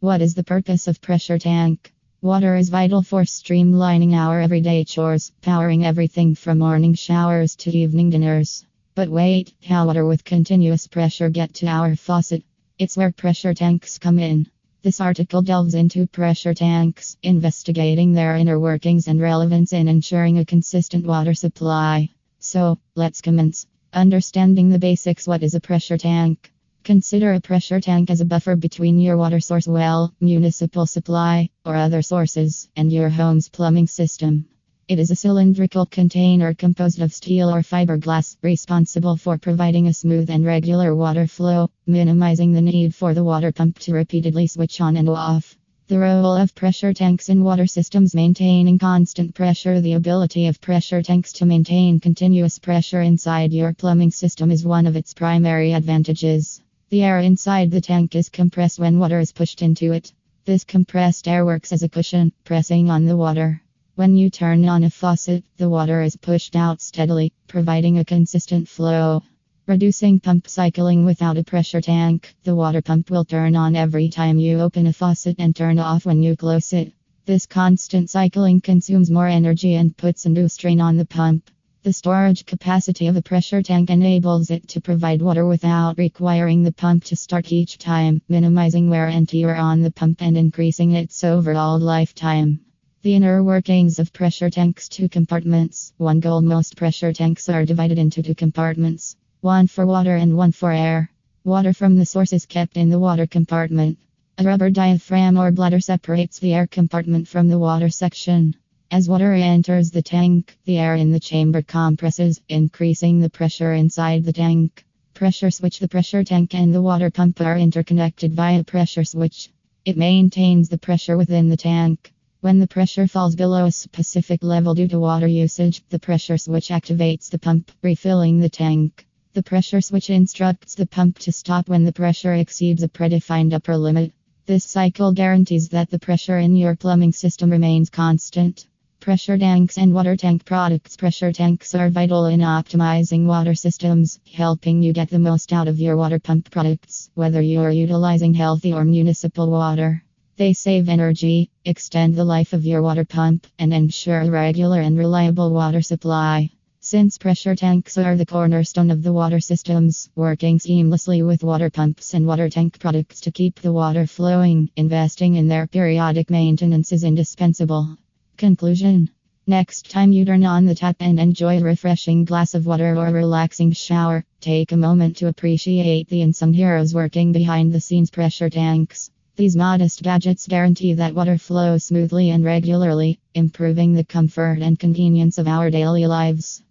What is the purpose of pressure tank? Water is vital for streamlining our everyday chores, powering everything from morning showers to evening dinners. But wait, how water with continuous pressure get to our faucet? It's where pressure tanks come in. This article delves into pressure tanks, investigating their inner workings and relevance in ensuring a consistent water supply. So, let's commence. Understanding the basics What is a pressure tank? Consider a pressure tank as a buffer between your water source well, municipal supply, or other sources, and your home's plumbing system. It is a cylindrical container composed of steel or fiberglass, responsible for providing a smooth and regular water flow, minimizing the need for the water pump to repeatedly switch on and off. The role of pressure tanks in water systems maintaining constant pressure. The ability of pressure tanks to maintain continuous pressure inside your plumbing system is one of its primary advantages. The air inside the tank is compressed when water is pushed into it. This compressed air works as a cushion, pressing on the water. When you turn on a faucet, the water is pushed out steadily, providing a consistent flow. Reducing pump cycling without a pressure tank, the water pump will turn on every time you open a faucet and turn off when you close it. This constant cycling consumes more energy and puts a new strain on the pump. The storage capacity of a pressure tank enables it to provide water without requiring the pump to start each time, minimizing wear and tear on the pump and increasing its overall lifetime. The inner workings of pressure tanks two compartments. One goal most pressure tanks are divided into two compartments, one for water and one for air. Water from the source is kept in the water compartment. A rubber diaphragm or bladder separates the air compartment from the water section. As water enters the tank, the air in the chamber compresses, increasing the pressure inside the tank. Pressure switch The pressure tank and the water pump are interconnected via pressure switch. It maintains the pressure within the tank. When the pressure falls below a specific level due to water usage, the pressure switch activates the pump, refilling the tank. The pressure switch instructs the pump to stop when the pressure exceeds a predefined upper limit. This cycle guarantees that the pressure in your plumbing system remains constant. Pressure tanks and water tank products. Pressure tanks are vital in optimizing water systems, helping you get the most out of your water pump products, whether you are utilizing healthy or municipal water. They save energy, extend the life of your water pump, and ensure a regular and reliable water supply. Since pressure tanks are the cornerstone of the water systems, working seamlessly with water pumps and water tank products to keep the water flowing, investing in their periodic maintenance is indispensable. Conclusion Next time you turn on the tap and enjoy a refreshing glass of water or a relaxing shower, take a moment to appreciate the unsung heroes working behind the scenes pressure tanks. These modest gadgets guarantee that water flows smoothly and regularly, improving the comfort and convenience of our daily lives.